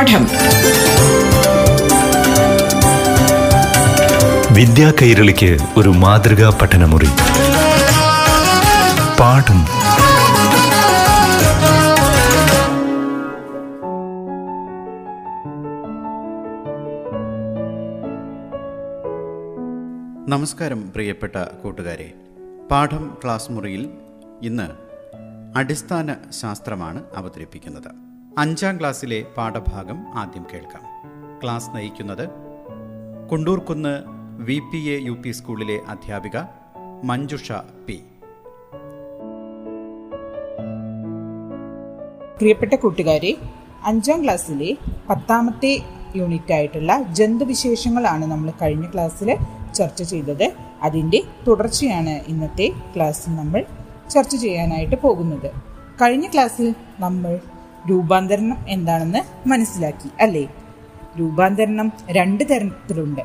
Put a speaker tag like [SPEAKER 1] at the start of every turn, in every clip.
[SPEAKER 1] പാഠം.
[SPEAKER 2] വിദ്യാ കൈരളിക്ക് ഒരു മാതൃകാ പഠനമുറി. പാഠം.
[SPEAKER 3] നമസ്കാരം പ്രിയപ്പെട്ട കൂട്ടുകാരെ. പാഠം ക്ലാസ് മുറിയിൽ ഇന്ന് അടിസ്ഥാന ശാസ്ത്രമാണ് അവതരിപ്പിക്കുന്നത്. അഞ്ചാം ക്ലാസ്സിലെ പാഠഭാഗം ആദ്യം കേൾക്കാം. ക്ലാസ് നയിക്കുന്നത് Kundurkunnu V P A U P സ്കൂളിലെ അധ്യാപിക മഞ്ജുഷ പി.
[SPEAKER 4] പ്രിയപ്പെട്ട കൂട്ടുകാരെ അഞ്ചാം ക്ലാസ്സിലെ പത്താമത്തെ യൂണിറ്റ് ആയിട്ടുള്ള ജന്തുവിശേഷങ്ങളാണ് നമ്മൾ കഴിഞ്ഞ ക്ലാസ്സിൽ ചർച്ച ചെയ്തത്. അതിന്റെ തുടർച്ചയാണ് ഇന്നത്തെ ക്ലാസ്സിൽ നമ്മൾ ചർച്ച ചെയ്യാനായിട്ട് പോകുന്നത്. കഴിഞ്ഞ ക്ലാസ്സിൽ നമ്മൾ രൂപാന്തരണം എന്താണെന്ന് മനസ്സിലാക്കി അല്ലേ? രൂപാന്തരണം രണ്ട് തരത്തിലുണ്ട്.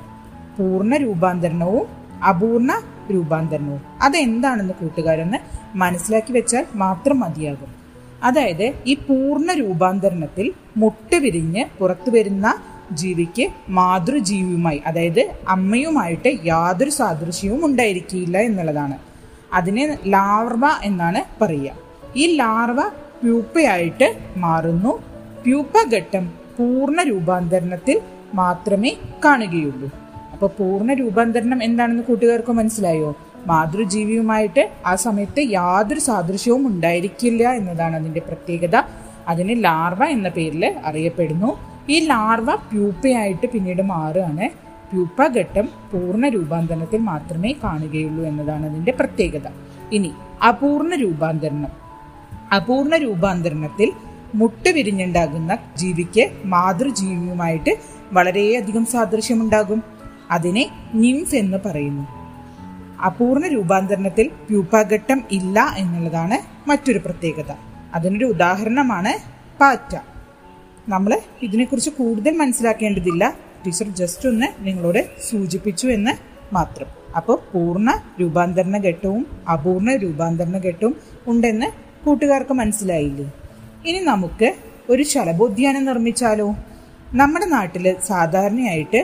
[SPEAKER 4] പൂർണ രൂപാന്തരണവും അപൂർണ രൂപാന്തരണവും. അതെന്താണെന്ന് കൂട്ടുകാരെന്ന് മനസ്സിലാക്കി വെച്ചാൽ മാത്രം മതിയാകും. അതായത് ഈ പൂർണ രൂപാന്തരണത്തിൽ മുട്ട വിരിഞ്ഞ് പുറത്തു വരുന്ന ജീവിക്ക് മാതൃജീവിയുമായി അതായത് അമ്മയുമായിട്ട് യാതൊരു സാദൃശ്യവും ഉണ്ടായിരിക്കില്ല എന്നുള്ളതാണ്. അതിനെ ലാർവ എന്നാണ് പറയുക. ഈ ലാർവ പ്യൂപ്പയായിട്ട് മാറുന്നു. പ്യൂപ്പ ഘട്ടം പൂർണ രൂപാന്തരണത്തിൽ മാത്രമേ കാണുകയുള്ളൂ. അപ്പോൾ പൂർണ രൂപാന്തരണം എന്താണെന്ന് കൂട്ടുകാർക്ക് മനസ്സിലായോ? മാതൃജീവിയുമായിട്ട് ആ സമയത്ത് യാതൊരു സാദൃശ്യവും ഉണ്ടായിരിക്കില്ല എന്നതാണ് അതിന്റെ പ്രത്യേകത. അതിന് ലാർവ എന്ന പേരിൽ അറിയപ്പെടുന്നു. ഈ ലാർവ പ്യൂപ്പയായിട്ട് പിന്നീട് മാറുകയാണ്. പ്യൂപ്പ ഘട്ടം പൂർണ രൂപാന്തരണത്തിൽ മാത്രമേ കാണുകയുള്ളൂ എന്നതാണ് അതിന്റെ പ്രത്യേകത. ഇനി അപൂർണ രൂപാന്തരണം. അപൂർണ രൂപാന്തരണത്തിൽ മുട്ട വിരിഞ്ഞുണ്ടാകുന്ന ജീവിക്ക് മാതൃജീവിയുമായിട്ട് വളരെയധികം സാദൃശ്യമുണ്ടാകും. അതിനെ നിംഫ് എന്ന് പറയുന്നു. അപൂർണ രൂപാന്തരണത്തിൽ പ്യൂപ്പാഘട്ടം ഇല്ല എന്നുള്ളതാണ് മറ്റൊരു പ്രത്യേകത. അതിനൊരു ഉദാഹരണമാണ് പാറ്റ. നമ്മൾ ഇതിനെക്കുറിച്ച് കൂടുതൽ മനസ്സിലാക്കേണ്ടതില്ല. ടീച്ചർ ജസ്റ്റ് ഒന്ന് നിങ്ങളോട് സൂചിപ്പിച്ചു എന്ന് മാത്രം. അപ്പോൾ പൂർണ രൂപാന്തരണ ഘട്ടവും അപൂർണ രൂപാന്തരണ ഘട്ടവും ഉണ്ടെന്ന് കൂട്ടുകാർക്ക് മനസ്സിലായില്ലേ? ഇനി നമുക്ക് ഒരു ശലഭോദ്യാനം നിർമ്മിച്ചാലോ? നമ്മുടെ നാട്ടിൽ സാധാരണയായിട്ട്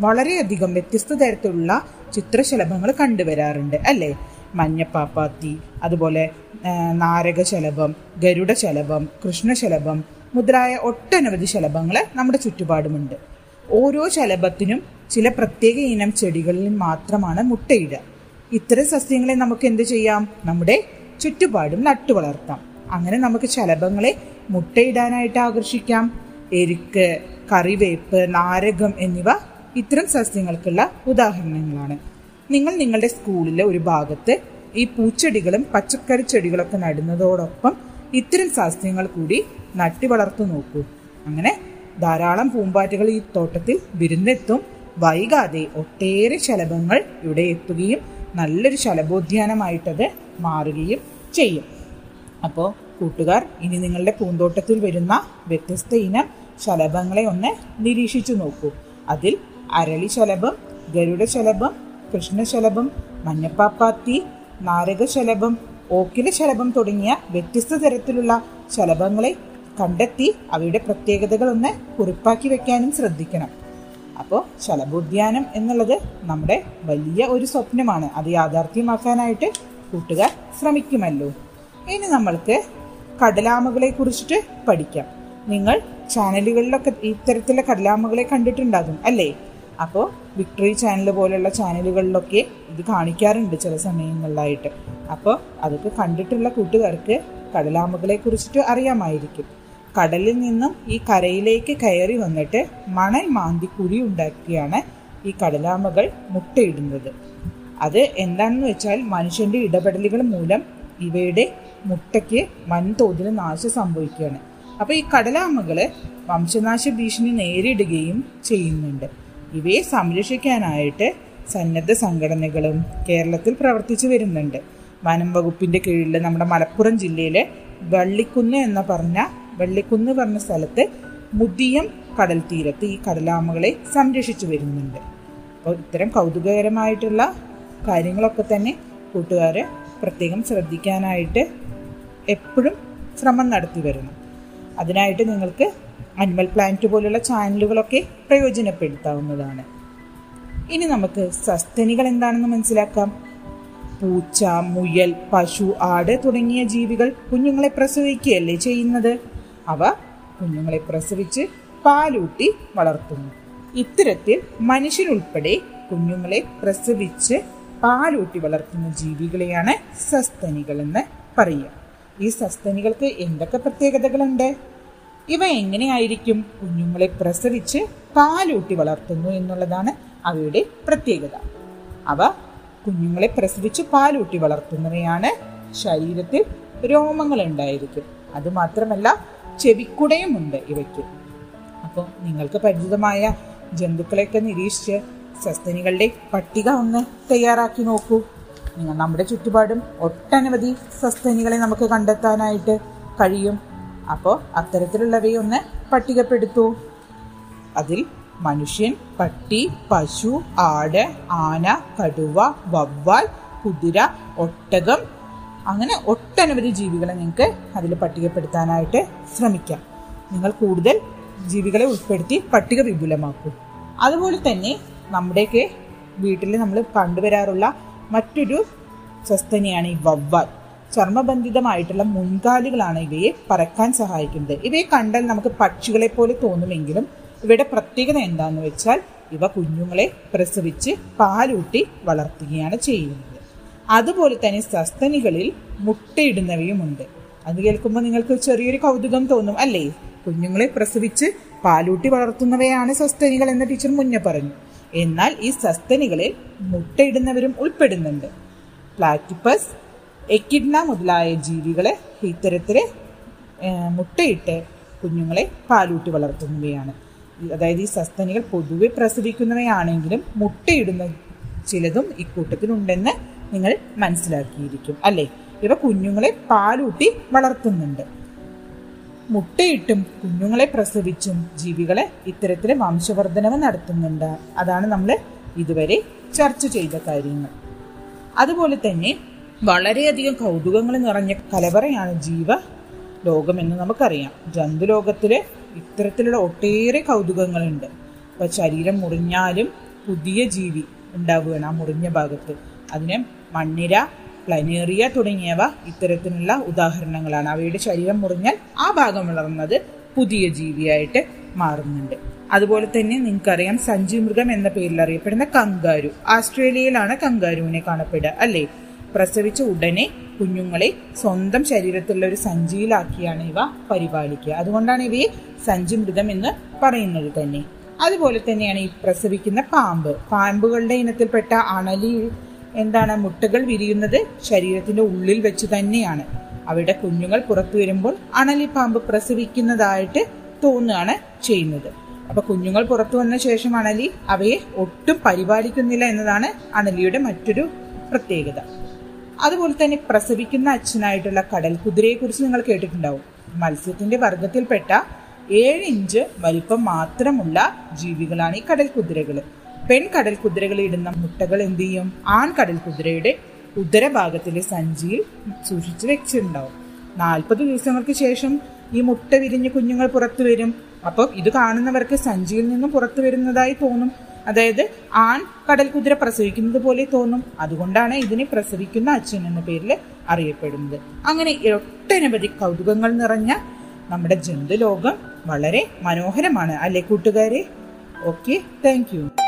[SPEAKER 4] വളരെയധികം വ്യത്യസ്ത തരത്തിലുള്ള ചിത്രശലഭങ്ങൾ കണ്ടുവരാറുണ്ട് അല്ലേ? മഞ്ഞപ്പാപ്പാത്തി അതുപോലെ നാരകശലഭം ഗരുഡശലഭം കൃഷ്ണശലഭം മുതലായ ഒട്ടനവധി ശലഭങ്ങൾ നമ്മുടെ ചുറ്റുപാടുമുണ്ട്. ഓരോ ശലഭത്തിനും ചില പ്രത്യേക ഇനം ചെടികളിൽ മാത്രമാണ് മുട്ടയിടുക. ഇത്തരം സസ്യങ്ങളെ നമുക്ക് എന്ത് ചെയ്യാം? നമ്മുടെ ചുറ്റുപാടും നട്ടു വളർത്താം. അങ്ങനെ നമുക്ക് ശലഭങ്ങളെ മുട്ടയിടാനായിട്ട് ആകർഷിക്കാം. എരുക്ക് കറിവേപ്പ് നാരകം എന്നിവ ഇത്തരം സസ്യങ്ങൾക്കുള്ള ഉദാഹരണങ്ങളാണ്. നിങ്ങൾ നിങ്ങളുടെ സ്കൂളിലെ ഒരു ഭാഗത്ത് ഈ പൂച്ചെടികളും പച്ചക്കറി ചെടികളൊക്കെ നടുന്നതോടൊപ്പം ഇത്തരം സസ്യങ്ങൾ കൂടി നട്ടി വളർത്തു നോക്കൂ. അങ്ങനെ ധാരാളം പൂമ്പാറ്റകൾ ഈ തോട്ടത്തിൽ വിരുന്നെത്തും. വൈകാതെ ഒട്ടേറെ ശലഭങ്ങൾ ഇവിടെ എത്തുകയും നല്ലൊരു ശലഭോദ്യാനമായിട്ടത് മാറുകയും ചെയ്യും. അപ്പോൾ കൂട്ടുകാർ ഇനി നിങ്ങളുടെ പൂന്തോട്ടത്തിൽ വരുന്ന വ്യത്യസ്ത ഇനം ശലഭങ്ങളെ ഒന്ന് നിരീക്ഷിച്ചു നോക്കൂ. അതിൽ അരളി ശലഭം ഗരുഡ ശലഭം കൃഷ്ണശലഭം മഞ്ഞപ്പാപ്പാത്തി നാരകശലഭം ഓക്കില ശലഭം തുടങ്ങിയ വ്യത്യസ്ത തരത്തിലുള്ള ശലഭങ്ങളെ കണ്ടെത്തി അവയുടെ പ്രത്യേകതകൾ ഒന്ന് കുറിപ്പാക്കി വെക്കാനും ശ്രദ്ധിക്കണം. അപ്പോൾ ശലഭോദ്യാനം എന്നുള്ളത് നമ്മുടെ വലിയ ഒരു സ്വപ്നമാണ്. അത് യാഥാർത്ഥ്യമാക്കാനായിട്ട് കൂട്ടുകാർ ശ്രമിക്കുമല്ലോ. ഇനി നമ്മൾക്ക് കടലാമകളെ കുറിച്ചിട്ട് പഠിക്കാം. നിങ്ങൾ ചാനലുകളിലൊക്കെ ഇത്തരത്തിലെ കടലാമകളെ കണ്ടിട്ടുണ്ടാകും അല്ലേ? അപ്പോൾ വിക്ടറി ചാനൽ പോലുള്ള ചാനലുകളിലൊക്കെ ഇത് കാണിക്കാറുണ്ട് ചില സമയങ്ങളിലായിട്ട്. അപ്പോൾ അതൊക്കെ കണ്ടിട്ടുള്ള കൂട്ടുകാർക്ക് കടലാമകളെ കുറിച്ചിട്ട് അറിയാമായിരിക്കും. കടലിൽ നിന്നും ഈ കരയിലേക്ക് കയറി വന്നിട്ട് മണൽ മാന്തി കുഴി ഉണ്ടാക്കിയാണ് ഈ കടലാമകൾ മുട്ടയിടുന്നത്. അത് എന്താണെന്ന് വെച്ചാൽ മനുഷ്യന്റെ ഇടപെടലുകൾ മൂലം ഇവയുടെ മുട്ടയ്ക്ക് വൻതോതിൽ നാശം സംഭവിക്കുകയാണ്. അപ്പോൾ ഈ കടലാമകൾ വംശനാശ ഭീഷണി നേരിടുകയും ചെയ്യുന്നുണ്ട്. ഇവയെ സംരക്ഷിക്കാനായിട്ട് സന്നദ്ധ സംഘടനകളും കേരളത്തിൽ പ്രവർത്തിച്ചു വരുന്നുണ്ട്. വനം വകുപ്പിന്റെ കീഴിൽ നമ്മുടെ മലപ്പുറം ജില്ലയിലെ വള്ളിക്കുന്ന് എന്ന് പറഞ്ഞ വള്ളിക്കുന്ന് പറഞ്ഞ സ്ഥലത്ത് മുതിയം കടൽ തീരത്ത് ഈ കടലാമകളെ സംരക്ഷിച്ചു വരുന്നുണ്ട്. അപ്പോൾ ഇത്തരം കൗതുകകരമായിട്ടുള്ള കാര്യങ്ങളൊക്കെ തന്നെ കൂട്ടുകാരെ പ്രത്യേകം ശ്രദ്ധിക്കാനായിട്ട് എപ്പോഴും ശ്രമം നടത്തി വരുന്നു അതിനായിട്ട് നിങ്ങൾക്ക് അനിമൽ പ്ലാനറ്റ് പോലുള്ള ചാനലുകളൊക്കെ പ്രയോജനപ്പെടുത്താവുന്നതാണ്. ഇനി നമുക്ക് സസ്തനികൾ എന്താണെന്ന് മനസ്സിലാക്കാം. പൂച്ച മുയൽ പശു ആട് തുടങ്ങിയ ജീവികൾ കുഞ്ഞുങ്ങളെ പ്രസവിക്കുകയല്ലേ ചെയ്യുന്നത്? അവ കുഞ്ഞുങ്ങളെ പ്രസവിച്ച് പാലൂട്ടി വളർത്തുന്നു. ഇത്തരത്തിൽ മനുഷ്യരുൾപ്പെടെ കുഞ്ഞുങ്ങളെ പ്രസവിച്ച് പാലൂട്ടി വളർത്തുന്ന ജീവികളെയാണ് സസ്തനികൾ എന്ന് പറയുക. ഈ സസ്തനികൾക്ക് എന്തൊക്കെ പ്രത്യേകതകളുണ്ട്? ഇവ എങ്ങനെയായിരിക്കും കുഞ്ഞുങ്ങളെ പ്രസവിച്ച് പാലൂട്ടി വളർത്തുന്നു എന്നുള്ളതാണ് അവയുടെ പ്രത്യേകത. അവ കുഞ്ഞുങ്ങളെ പ്രസവിച്ച് പാലൂട്ടി വളർത്തുന്നവയാണ് ശരീരത്തിൽ രോമങ്ങൾ ഉണ്ടായിരിക്കും. അതുമാത്രമല്ല ചെവിക്കുടയും ഉണ്ട് ഇവയ്ക്ക്. അപ്പോൾ നിങ്ങൾക്ക് പരിചിതമായ ജന്തുക്കളെയൊക്കെ നിരീക്ഷിച്ച് സസ്തനികളുടെ പട്ടിക ഒന്ന് തയ്യാറാക്കി നോക്കൂ. നിങ്ങൾ നമ്മുടെ ചുറ്റുപാടും ഒട്ടനവധി സസ്തനികളെ നമുക്ക് കണ്ടെത്താനായിട്ട് കഴിയും. അപ്പോൾ അത്തരത്തിലുള്ളവയെ ഒന്ന് പട്ടികപ്പെടുത്തൂ. അതിൽ മനുഷ്യൻ പട്ടി പശു ആട് ആന കടുവ വവ്വാൽ കുതിര ഒട്ടകം അങ്ങനെ ഒട്ടനവധി ജീവികളെ നിങ്ങൾക്ക് അതിൽ പട്ടികപ്പെടുത്താനായിട്ട് ശ്രമിക്കാം. നിങ്ങൾ കൂടുതൽ ജീവികളെ ഉൾപ്പെടുത്തി പട്ടിക വിപുലമാക്കും. അതുപോലെ തന്നെ നമ്മുടെയൊക്കെ വീട്ടിൽ നമ്മൾ കണ്ടുവരാറുള്ള മറ്റൊരു സസ്തനിയാണ് ഈ വവ്വാൽ. ചർമ്മബന്ധിതമായിട്ടുള്ള മുൻകാലുകളാണ് ഇവയെ പറക്കാൻ സഹായിക്കുന്നത്. ഇവയെ കണ്ടാൽ നമുക്ക് പക്ഷികളെ പോലെ തോന്നുമെങ്കിലും ഇവയുടെ പ്രത്യേകത എന്താണെന്ന് വെച്ചാൽ ഇവ കുഞ്ഞുങ്ങളെ പ്രസവിച്ച് പാലൂട്ടി വളർത്തുകയാണ് ചെയ്യുന്നത്. അതുപോലെ തന്നെ സസ്തനികളിൽ മുട്ടയിടുന്നവയുമുണ്ട്. അത് കേൾക്കുമ്പോൾ നിങ്ങൾക്ക് ചെറിയൊരു കൗതുകം തോന്നും അല്ലേ? കുഞ്ഞുങ്ങളെ പ്രസവിച്ച് പാലൂട്ടി വളർത്തുന്നവയാണ് സസ്തനികൾ എന്ന ടീച്ചർ മുന്നേ പറഞ്ഞു. എന്നാൽ ഈ സസ്തനികളിൽ മുട്ടയിടുന്നവരും ഉൾപ്പെടുന്നുണ്ട്. പ്ലാറ്റിപ്പസ് എക്കിഡ്ന മുതലായ ജീവികളെ ഇത്തരത്തിൽ മുട്ടയിട്ട് കുഞ്ഞുങ്ങളെ പാലൂട്ടി വളർത്തുന്നവയാണ്. അതായത് ഈ സസ്തനികൾ പൊതുവെ പ്രസവിക്കുന്നവയാണെങ്കിലും മുട്ടയിടുന്ന ചിലതും ഇക്കൂട്ടത്തിലുണ്ടെന്ന് നിങ്ങൾ മനസ്സിലാക്കിയിരിക്കും അല്ലേ? ഇവ കുഞ്ഞുങ്ങളെ പാലൂട്ടി വളർത്തുന്നുണ്ട്. മുട്ടയിട്ടും കുഞ്ഞുങ്ങളെ പ്രസവിച്ചും ജീവികളെ ഇത്തരത്തിലെ വംശവർദ്ധനവ് നടത്തുന്നുണ്ട്. അതാണ് നമ്മൾ ഇതുവരെ ചർച്ച ചെയ്ത കാര്യങ്ങൾ. അതുപോലെ തന്നെ വളരെയധികം കൗതുകങ്ങൾ നിറഞ്ഞ കലവറയാണ് ജീവ ലോകമെന്ന് നമുക്കറിയാം. ജന്തുലോകത്തിൽ ഇത്തരത്തിലുള്ള ഒട്ടേറെ കൗതുകങ്ങളുണ്ട്. ഇപ്പൊ ശരീരം മുറിഞ്ഞാലും പുതിയ ജീവി ഉണ്ടാവുകയാണ് ആ മുറിഞ്ഞ ഭാഗത്ത്. അതിനെ മണ്ണിര പ്ലനേറിയ തുടങ്ങിയവ ഇത്തരത്തിലുള്ള ഉദാഹരണങ്ങളാണ്. അവയുടെ ശരീരം മുറിഞ്ഞാൽ ആ ഭാഗം വളർന്നത് പുതിയ ജീവിയായിട്ട് മാറുന്നുണ്ട്. അതുപോലെ തന്നെ നിങ്ങൾക്കറിയാം സഞ്ജി മൃഗം എന്ന പേരിൽ അറിയപ്പെടുന്ന കങ്കാരു. ആസ്ട്രേലിയയിലാണ് കങ്കാരുവിനെ കാണപ്പെടുക അല്ലേ? പ്രസവിച്ച ഉടനെ കുഞ്ഞുങ്ങളെ സ്വന്തം ശരീരത്തിലുള്ള ഒരു സഞ്ചിയിലാക്കിയാണ് ഇവ പരിപാലിക്കുക. അതുകൊണ്ടാണ് ഇവയെ സഞ്ചി മൃഗം എന്ന് പറയുന്നത് തന്നെ. അതുപോലെ തന്നെയാണ് ഈ പ്രസവിക്കുന്ന പാമ്പ്. പാമ്പുകളുടെ ഇനത്തിൽപ്പെട്ട അണലി എന്താണ് മുട്ടകൾ വിരിയുന്നത്? ശരീരത്തിന്റെ ഉള്ളിൽ വെച്ച് തന്നെയാണ്. അവയുടെ കുഞ്ഞുങ്ങൾ പുറത്തു വരുമ്പോൾ അണലിപ്പാമ്പ് പ്രസവിക്കുന്നതായിട്ട് തോന്നുകയാണ് ചെയ്യുന്നത്. അപ്പൊ കുഞ്ഞുങ്ങൾ പുറത്തു വന്ന ശേഷം അണലി അവയെ ഒട്ടും പരിപാലിക്കുന്നില്ല എന്നതാണ് അണലിയുടെ മറ്റൊരു പ്രത്യേകത. അതുപോലെ തന്നെ പ്രസവിക്കുന്ന അച്ഛനായിട്ടുള്ള കടൽ കുതിരയെ കുറിച്ച് നിങ്ങൾ കേട്ടിട്ടുണ്ടാവും. മത്സ്യത്തിന്റെ വർഗത്തിൽപ്പെട്ട ഏഴ് ഇഞ്ച് വലിപ്പം മാത്രമുള്ള ജീവികളാണ് ഈ കടൽ കുതിരകൾ പെൺ കടൽ കുതിരകൾ ഇടുന്ന മുട്ടകൾ എന്ത് ചെയ്യും? ആൺകടൽ കുതിരയുടെ ഉദരഭാഗത്തിലെ സഞ്ചിയിൽ സൂക്ഷിച്ചു വെച്ചിട്ടുണ്ടാവും. നാൽപ്പത് ദിവസങ്ങൾക്ക് ശേഷം ഈ മുട്ട വിരിഞ്ഞ് കുഞ്ഞുങ്ങൾ പുറത്തു വരും. അപ്പോൾ ഇത് കാണുന്നവർക്ക് സഞ്ചിയിൽ നിന്നും പുറത്തു വരുന്നതായി തോന്നും. അതായത് ആൺ കടൽ കുതിര പ്രസവിക്കുന്നത് പോലെ തോന്നും. അതുകൊണ്ടാണ് ഇതിനെ പ്രസവിക്കുന്ന അച്ഛൻ എന്ന പേരിൽ അറിയപ്പെടുന്നത്. അങ്ങനെ ഒട്ടനവധി കൗതുകങ്ങൾ നിറഞ്ഞ നമ്മുടെ ജന്തു ലോകം വളരെ മനോഹരമാണ്. അല്ലേ കൂട്ടുകാരെ? ഓക്കെ താങ്ക്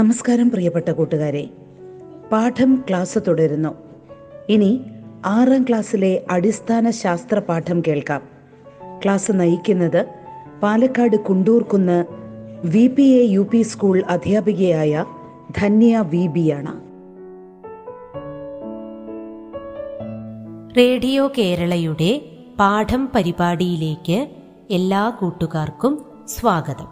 [SPEAKER 5] നമസ്കാരം പ്രിയപ്പെട്ട കൂട്ടുകാരെ. പാഠം ക്ലാസ് തുടരുന്നു. ഇനി ആറാം ക്ലാസ്സിലെ അടിസ്ഥാന ശാസ്ത്ര പാഠം കേൾക്കാം. ക്ലാസ് നയിക്കുന്നത് Palakkad Kundurkunnu V P A U P school അധ്യാപികയായ ധന്യ വി ബി ആണ്.
[SPEAKER 6] റേഡിയോ കേരളയുടെ പാഠം പരിപാടിയിലേക്ക് എല്ലാ കൂട്ടുകാർക്കും സ്വാഗതം.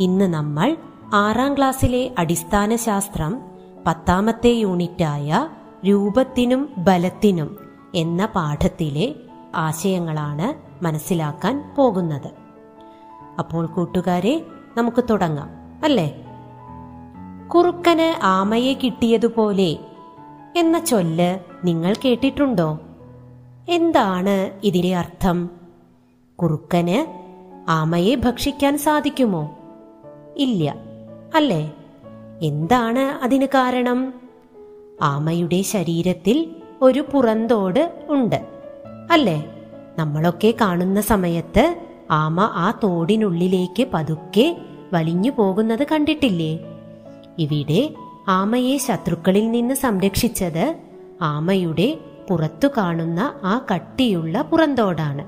[SPEAKER 6] ഇന്ന് നമ്മൾ ആറാം ക്ലാസ്സിലെ അടിസ്ഥാന ശാസ്ത്രം പത്താമത്തെ യൂണിറ്റായ രൂപത്തിനും ബലത്തിനും എന്ന പാഠത്തിലെ ആശയങ്ങളാണ് മനസ്സിലാക്കാൻ പോകുന്നത്. അപ്പോൾ കൂട്ടുകാരെ നമുക്ക് തുടങ്ങാം അല്ലേ? കുറുക്കന് ആമയെ കിട്ടിയതുപോലെ എന്ന ചൊല്ല് നിങ്ങൾ കേട്ടിട്ടുണ്ടോ? എന്താണ് ഇതിന്റെ അർത്ഥം? കുറുക്കന് ആമയെ ഭക്ഷിക്കാൻ സാധിക്കുമോ? ഇല്ല. അല്ലേ? എന്താണ് അതിന് കാരണം? ആമയുടെ ശരീരത്തിൽ ഒരു പുറന്തോട് ഉണ്ട്. അല്ലേ? നമ്മളൊക്കെ കാണുന്ന സമയത്ത് ആമ ആ തോടിനുള്ളിലേക്ക് പതുക്കെ വലിഞ്ഞു പോകുന്നത് കണ്ടിട്ടില്ലേ? ഇവിടെ ആമയെ ശത്രുക്കളിൽ നിന്ന് സംരക്ഷിച്ചത് ആമയുടെ പുറത്തു കാണുന്ന ആ കട്ടിയുള്ള പുറന്തോടാണ്.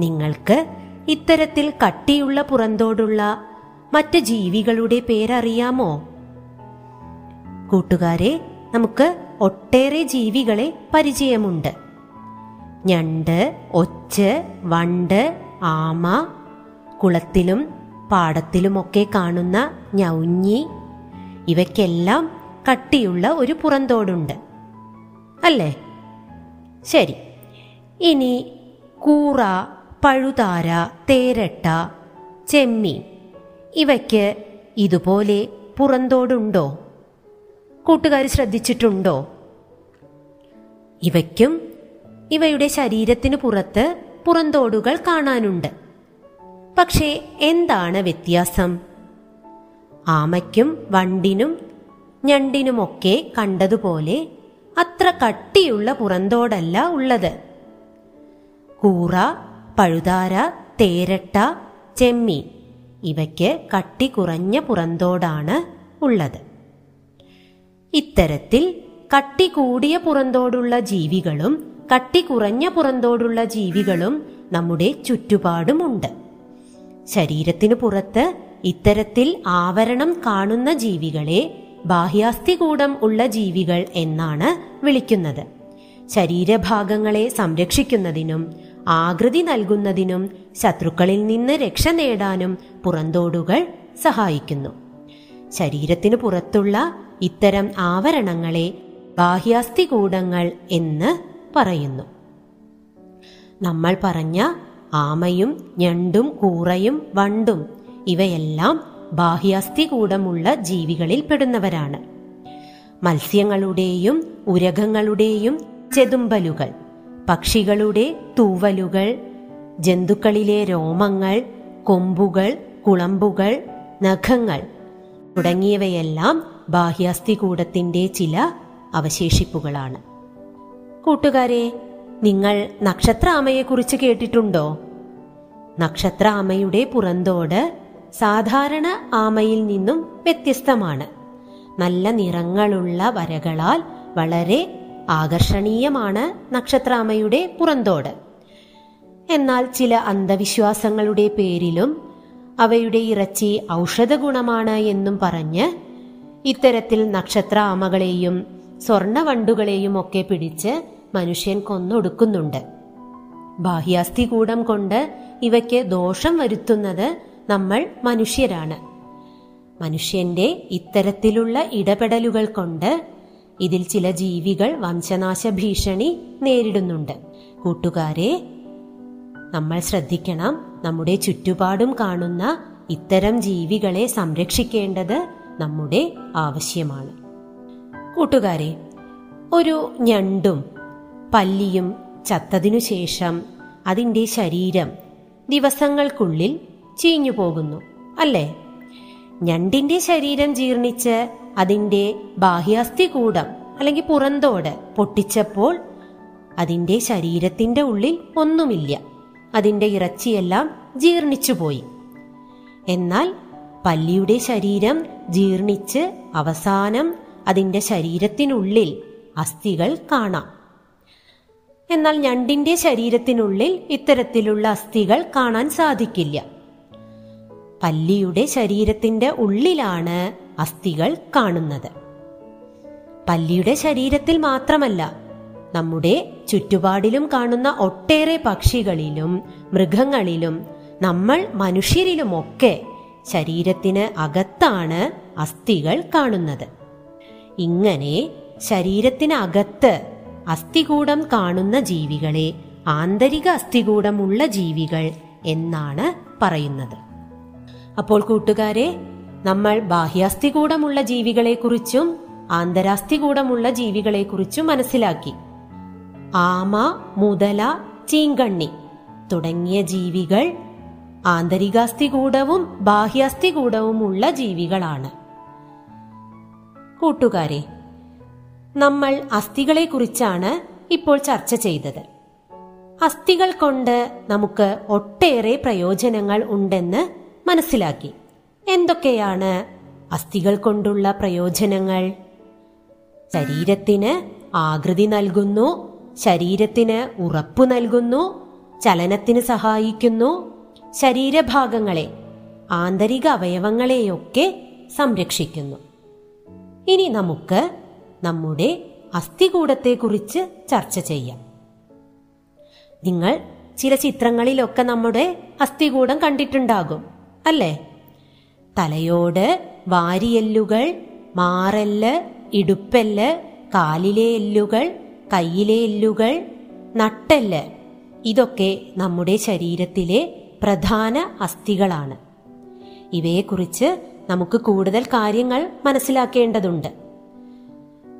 [SPEAKER 6] നിങ്ങൾക്ക് ഇത്തരത്തിൽ കട്ടിയുള്ള പുറന്തോടുള്ള മറ്റ് ജീവികളുടെ പേരറിയാമോ? കൂട്ടുകാരെ നമുക്ക് ഒട്ടേറെ ജീവികളെ പരിചയമുണ്ട്. ഞണ്ട് ഒച്ച് വണ്ട് ആമ കുളത്തിലും പാടത്തിലുമൊക്കെ കാണുന്ന ഞൗഞ്ഞി ഇവയ്ക്കെല്ലാം കട്ടിയുള്ള ഒരു പുറന്തോടുണ്ട്. അല്ലേ? ശരി. ഇനി കൂറ പഴുതാര തേരട്ട ചെമ്മീൻ. ഇവയ്ക്ക് ഇതുപോലെ പുറന്തോടുണ്ടോ? കൂട്ടുകാർ ശ്രദ്ധിച്ചിട്ടുണ്ടോ? ഇവയ്ക്കും ഇവയുടെ ശരീരത്തിന് പുറത്ത് പുറന്തോടുകൾ കാണാനുണ്ട്. പക്ഷേ എന്താണ് വ്യത്യാസം? ആമയ്ക്കും വണ്ടിനും ഞണ്ടിനുമൊക്കെ കണ്ടതുപോലെ അത്ര കട്ടിയുള്ള പുറന്തോടല്ല ഉള്ളത്. കൂറ പഴുതാര തേരട്ട ചെമ്മീൻ. ഇവയ്ക്ക് കട്ടി കുറഞ്ഞ പുറന്തോടാണ് ഉള്ളത്. ഇത്തരത്തിൽ കട്ടി കൂടിയ പുറന്തോടുള്ള ജീവികളും കട്ടി കുറഞ്ഞ പുറന്തോടുള്ള ജീവികളും നമ്മുടെ ചുറ്റുപാടുമുണ്ട്. ശരീരത്തിനു പുറത്ത് ഇത്തരത്തിൽ ആവരണം കാണുന്ന ജീവികളെ ബാഹ്യാസ്ഥികൂടം ഉള്ള ജീവികൾ എന്നാണ് വിളിക്കുന്നത്. ശരീരഭാഗങ്ങളെ സംരക്ഷിക്കുന്നതിനും ആകൃതി നൽകുന്നതിനും ശത്രുക്കളിൽ നിന്ന് രക്ഷ നേടാനും പുറന്തോടുകൾ സഹായിക്കുന്നു. ശരീരത്തിന് പുറത്തുള്ള ഇത്തരം ആവരണങ്ങളെ ബാഹ്യാസ്ഥികൂടങ്ങൾ എന്ന് പറയുന്നു. നമ്മൾ പറഞ്ഞ ആമയും ഞണ്ടും കൂറയും വണ്ടും ഇവയെല്ലാം ബാഹ്യാസ്ഥികൂടമുള്ള ജീവികളിൽ പെടുന്നവരാണ്. മത്സ്യങ്ങളുടെയും ഉരകങ്ങളുടെയും ചെതുമ്പലുകൾ പക്ഷികളുടെ തൂവലുകൾ ജന്തുക്കളിലെ രോമങ്ങൾ കൊമ്പുകൾ കുളമ്പുകൾ നഖങ്ങൾ തുടങ്ങിയവയെല്ലാം ബാഹ്യാസ്ഥികൂടത്തിന്റെ ചില അവശേഷിപ്പുകളാണ്. കൂട്ടുകാരെ നിങ്ങൾ നക്ഷത്ര ആമയെക്കുറിച്ച് കേട്ടിട്ടുണ്ടോ? നക്ഷത്ര അമ്മയുടെ പുറന്തോട് സാധാരണ ആമയിൽ നിന്നും വ്യത്യസ്തമാണ്. നല്ല നിറങ്ങളുള്ള വരകളാൽ വളരെ ആകർഷണീയമാണ് നക്ഷത്രാമയുടെ പുറന്തോട്. എന്നാൽ ചില അന്ധവിശ്വാസങ്ങളുടെ പേരിലും അവയുടെ ഇറച്ചി ഔഷധ ഗുണമാണ് എന്നും പറഞ്ഞ് ഇത്തരത്തിൽ നക്ഷത്ര ആമകളെയും സ്വർണവണ്ടുകളെയും ഒക്കെ പിടിച്ച് മനുഷ്യൻ കൊന്നൊടുക്കുന്നുണ്ട്. ബാഹ്യാസ്ഥികൂടം കൊണ്ട് ഇവയ്ക്ക് ദോഷം വരുത്തുന്നത് നമ്മൾ മനുഷ്യരാണ്. മനുഷ്യന്റെ ഇത്തരത്തിലുള്ള ഇടപെടലുകൾ കൊണ്ട് ഇതിൽ ചില ജീവികൾ വംശനാശ ഭീഷണി നേരിടുന്നുണ്ട്. കൂട്ടുകാരെ നമ്മൾ ശ്രദ്ധിക്കണം നമ്മുടെ ചുറ്റുപാടും കാണുന്ന ഇത്തരം ജീവികളെ സംരക്ഷിക്കേണ്ടത് നമ്മുടെ ആവശ്യമാണ്. കൂട്ടുകാരെ ഒരു ഞണ്ടും പല്ലിയും ചത്തതിനു ശേഷം അതിന്റെ ശരീരം ദിവസങ്ങൾക്കുള്ളിൽ ചീഞ്ഞു പോകുന്നു അല്ലേ? ഞണ്ടിന്റെ ശരീരം ജീർണിച്ച് അതിന്റെ ബാഹ്യാസ്ഥി കൂടം അല്ലെങ്കിൽ പുറന്തോട് പൊട്ടിച്ചപ്പോൾ അതിന്റെ ശരീരത്തിന്റെ ഉള്ളിൽ ഒന്നുമില്ല. അതിന്റെ ഇറച്ചിയെല്ലാം ജീർണിച്ചുപോയി. എന്നാൽ പല്ലിയുടെ ശരീരം ജീർണിച്ച് അവസാനം അതിന്റെ ശരീരത്തിനുള്ളിൽ അസ്ഥികൾ കാണാം. എന്നാൽ ഞണ്ടിന്റെ ശരീരത്തിനുള്ളിൽ ഇത്തരത്തിലുള്ള അസ്ഥികൾ കാണാൻ സാധിക്കില്ല. പല്ലിയുടെ ശരീരത്തിന്റെ ഉള്ളിലാണ് അസ്ഥികൾ കാണുന്നത്. പല്ലിയുടെ ശരീരത്തിൽ മാത്രമല്ല നമ്മുടെ ചുറ്റുപാടിലും കാണുന്ന ഒട്ടേറെ പക്ഷികളിലും മൃഗങ്ങളിലും നമ്മൾ മനുഷ്യരിലുമൊക്കെ ശരീരത്തിന് അകത്താണ് അസ്ഥികൾ കാണുന്നത്. ഇങ്ങനെ ശരീരത്തിനകത്ത് അസ്ഥികൂടം കാണുന്ന ജീവികളെ ആന്തരിക അസ്ഥികൂടമുള്ള ജീവികൾ എന്നാണ് പറയുന്നത്. അപ്പോൾ കൂട്ടുകാരെ നമ്മൾ ബാഹ്യാസ്ഥികൂടമുള്ള ജീവികളെക്കുറിച്ചും ആന്തരാസ്ഥികൂടമുള്ള ജീവികളെക്കുറിച്ചും മനസ്സിലാക്കി. ആമ മുതല ചീങ്കണ്ണി. തുടങ്ങിയ ജീവികൾ ആന്തരികാസ്ഥികൂടവും ബാഹ്യാസ്ഥികൂടവുമുള്ള ജീവികളാണ്. കൂട്ടുകാരെ നമ്മൾ അസ്ഥികളെക്കുറിച്ചാണ് ഇപ്പോൾ ചർച്ച ചെയ്തത്. അസ്ഥികൾ കൊണ്ട് നമുക്ക് ഒട്ടേറെ പ്രയോജനങ്ങൾ ഉണ്ടെന്ന് മനസ്സിലാക്കി. എന്തൊക്കെയാണ് അസ്ഥികൾ കൊണ്ടുള്ള പ്രയോജനങ്ങൾ? ശരീരത്തിന് ആകൃതി നൽകുന്നു ശരീരത്തിന് ഉറപ്പു നൽകുന്നു ചലനത്തിന് സഹായിക്കുന്നു. ശരീരഭാഗങ്ങളെ ആന്തരിക അവയവങ്ങളെയൊക്കെ സംരക്ഷിക്കുന്നു. ഇനി നമുക്ക് നമ്മുടെ അസ്ഥികൂടത്തെക്കുറിച്ച് ചർച്ച ചെയ്യാം. നിങ്ങൾ ചില ചിത്രങ്ങളിലൊക്കെ നമ്മുടെ അസ്ഥികൂടം കണ്ടിട്ടുണ്ടാകും അല്ലേ? തലയോട് വാരിയെല്ലുകൾ മാറൽ ഇടുപ്പെല്ല് കാലിലെ എല്ലുകൾ കയ്യിലെ എല്ലുകൾ നട്ടെല്ല് ഇതൊക്കെ നമ്മുടെ ശരീരത്തിലെ പ്രധാന അസ്ഥികളാണ്. ഇവയെക്കുറിച്ച് നമുക്ക് കൂടുതൽ കാര്യങ്ങൾ മനസ്സിലാക്കേണ്ടതുണ്ട്.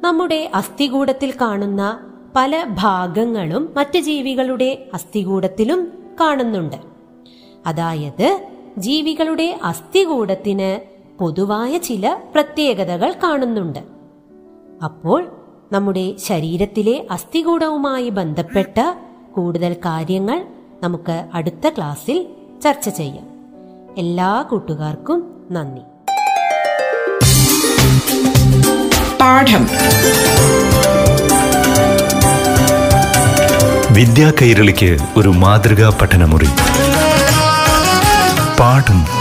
[SPEAKER 6] നമ്മുടെ അസ്ഥികൂടത്തിൽ കാണുന്ന പല ഭാഗങ്ങളും മറ്റ് ജീവികളുടെ അസ്ഥികൂടത്തിലും കാണുന്നുണ്ട്. അതായത് ജീവികളുടെ അസ്ഥികൂടത്തിന് പൊതുവായ ചില പ്രത്യേകതകൾ കാണുന്നുണ്ട്. അപ്പോൾ നമ്മുടെ ശരീരത്തിലെ അസ്ഥികൂടവുമായി ബന്ധപ്പെട്ട കൂടുതൽ കാര്യങ്ങൾ നമുക്ക് അടുത്ത ക്ലാസ്സിൽ ചർച്ച ചെയ്യാം. എല്ലാ കൂട്ടുകാർക്കും നന്ദി.
[SPEAKER 1] പാഠം.
[SPEAKER 2] വിദ്യാ കൈരളിക്ക് ഒരു മാതൃകാ പഠനമുറി. പാഠം.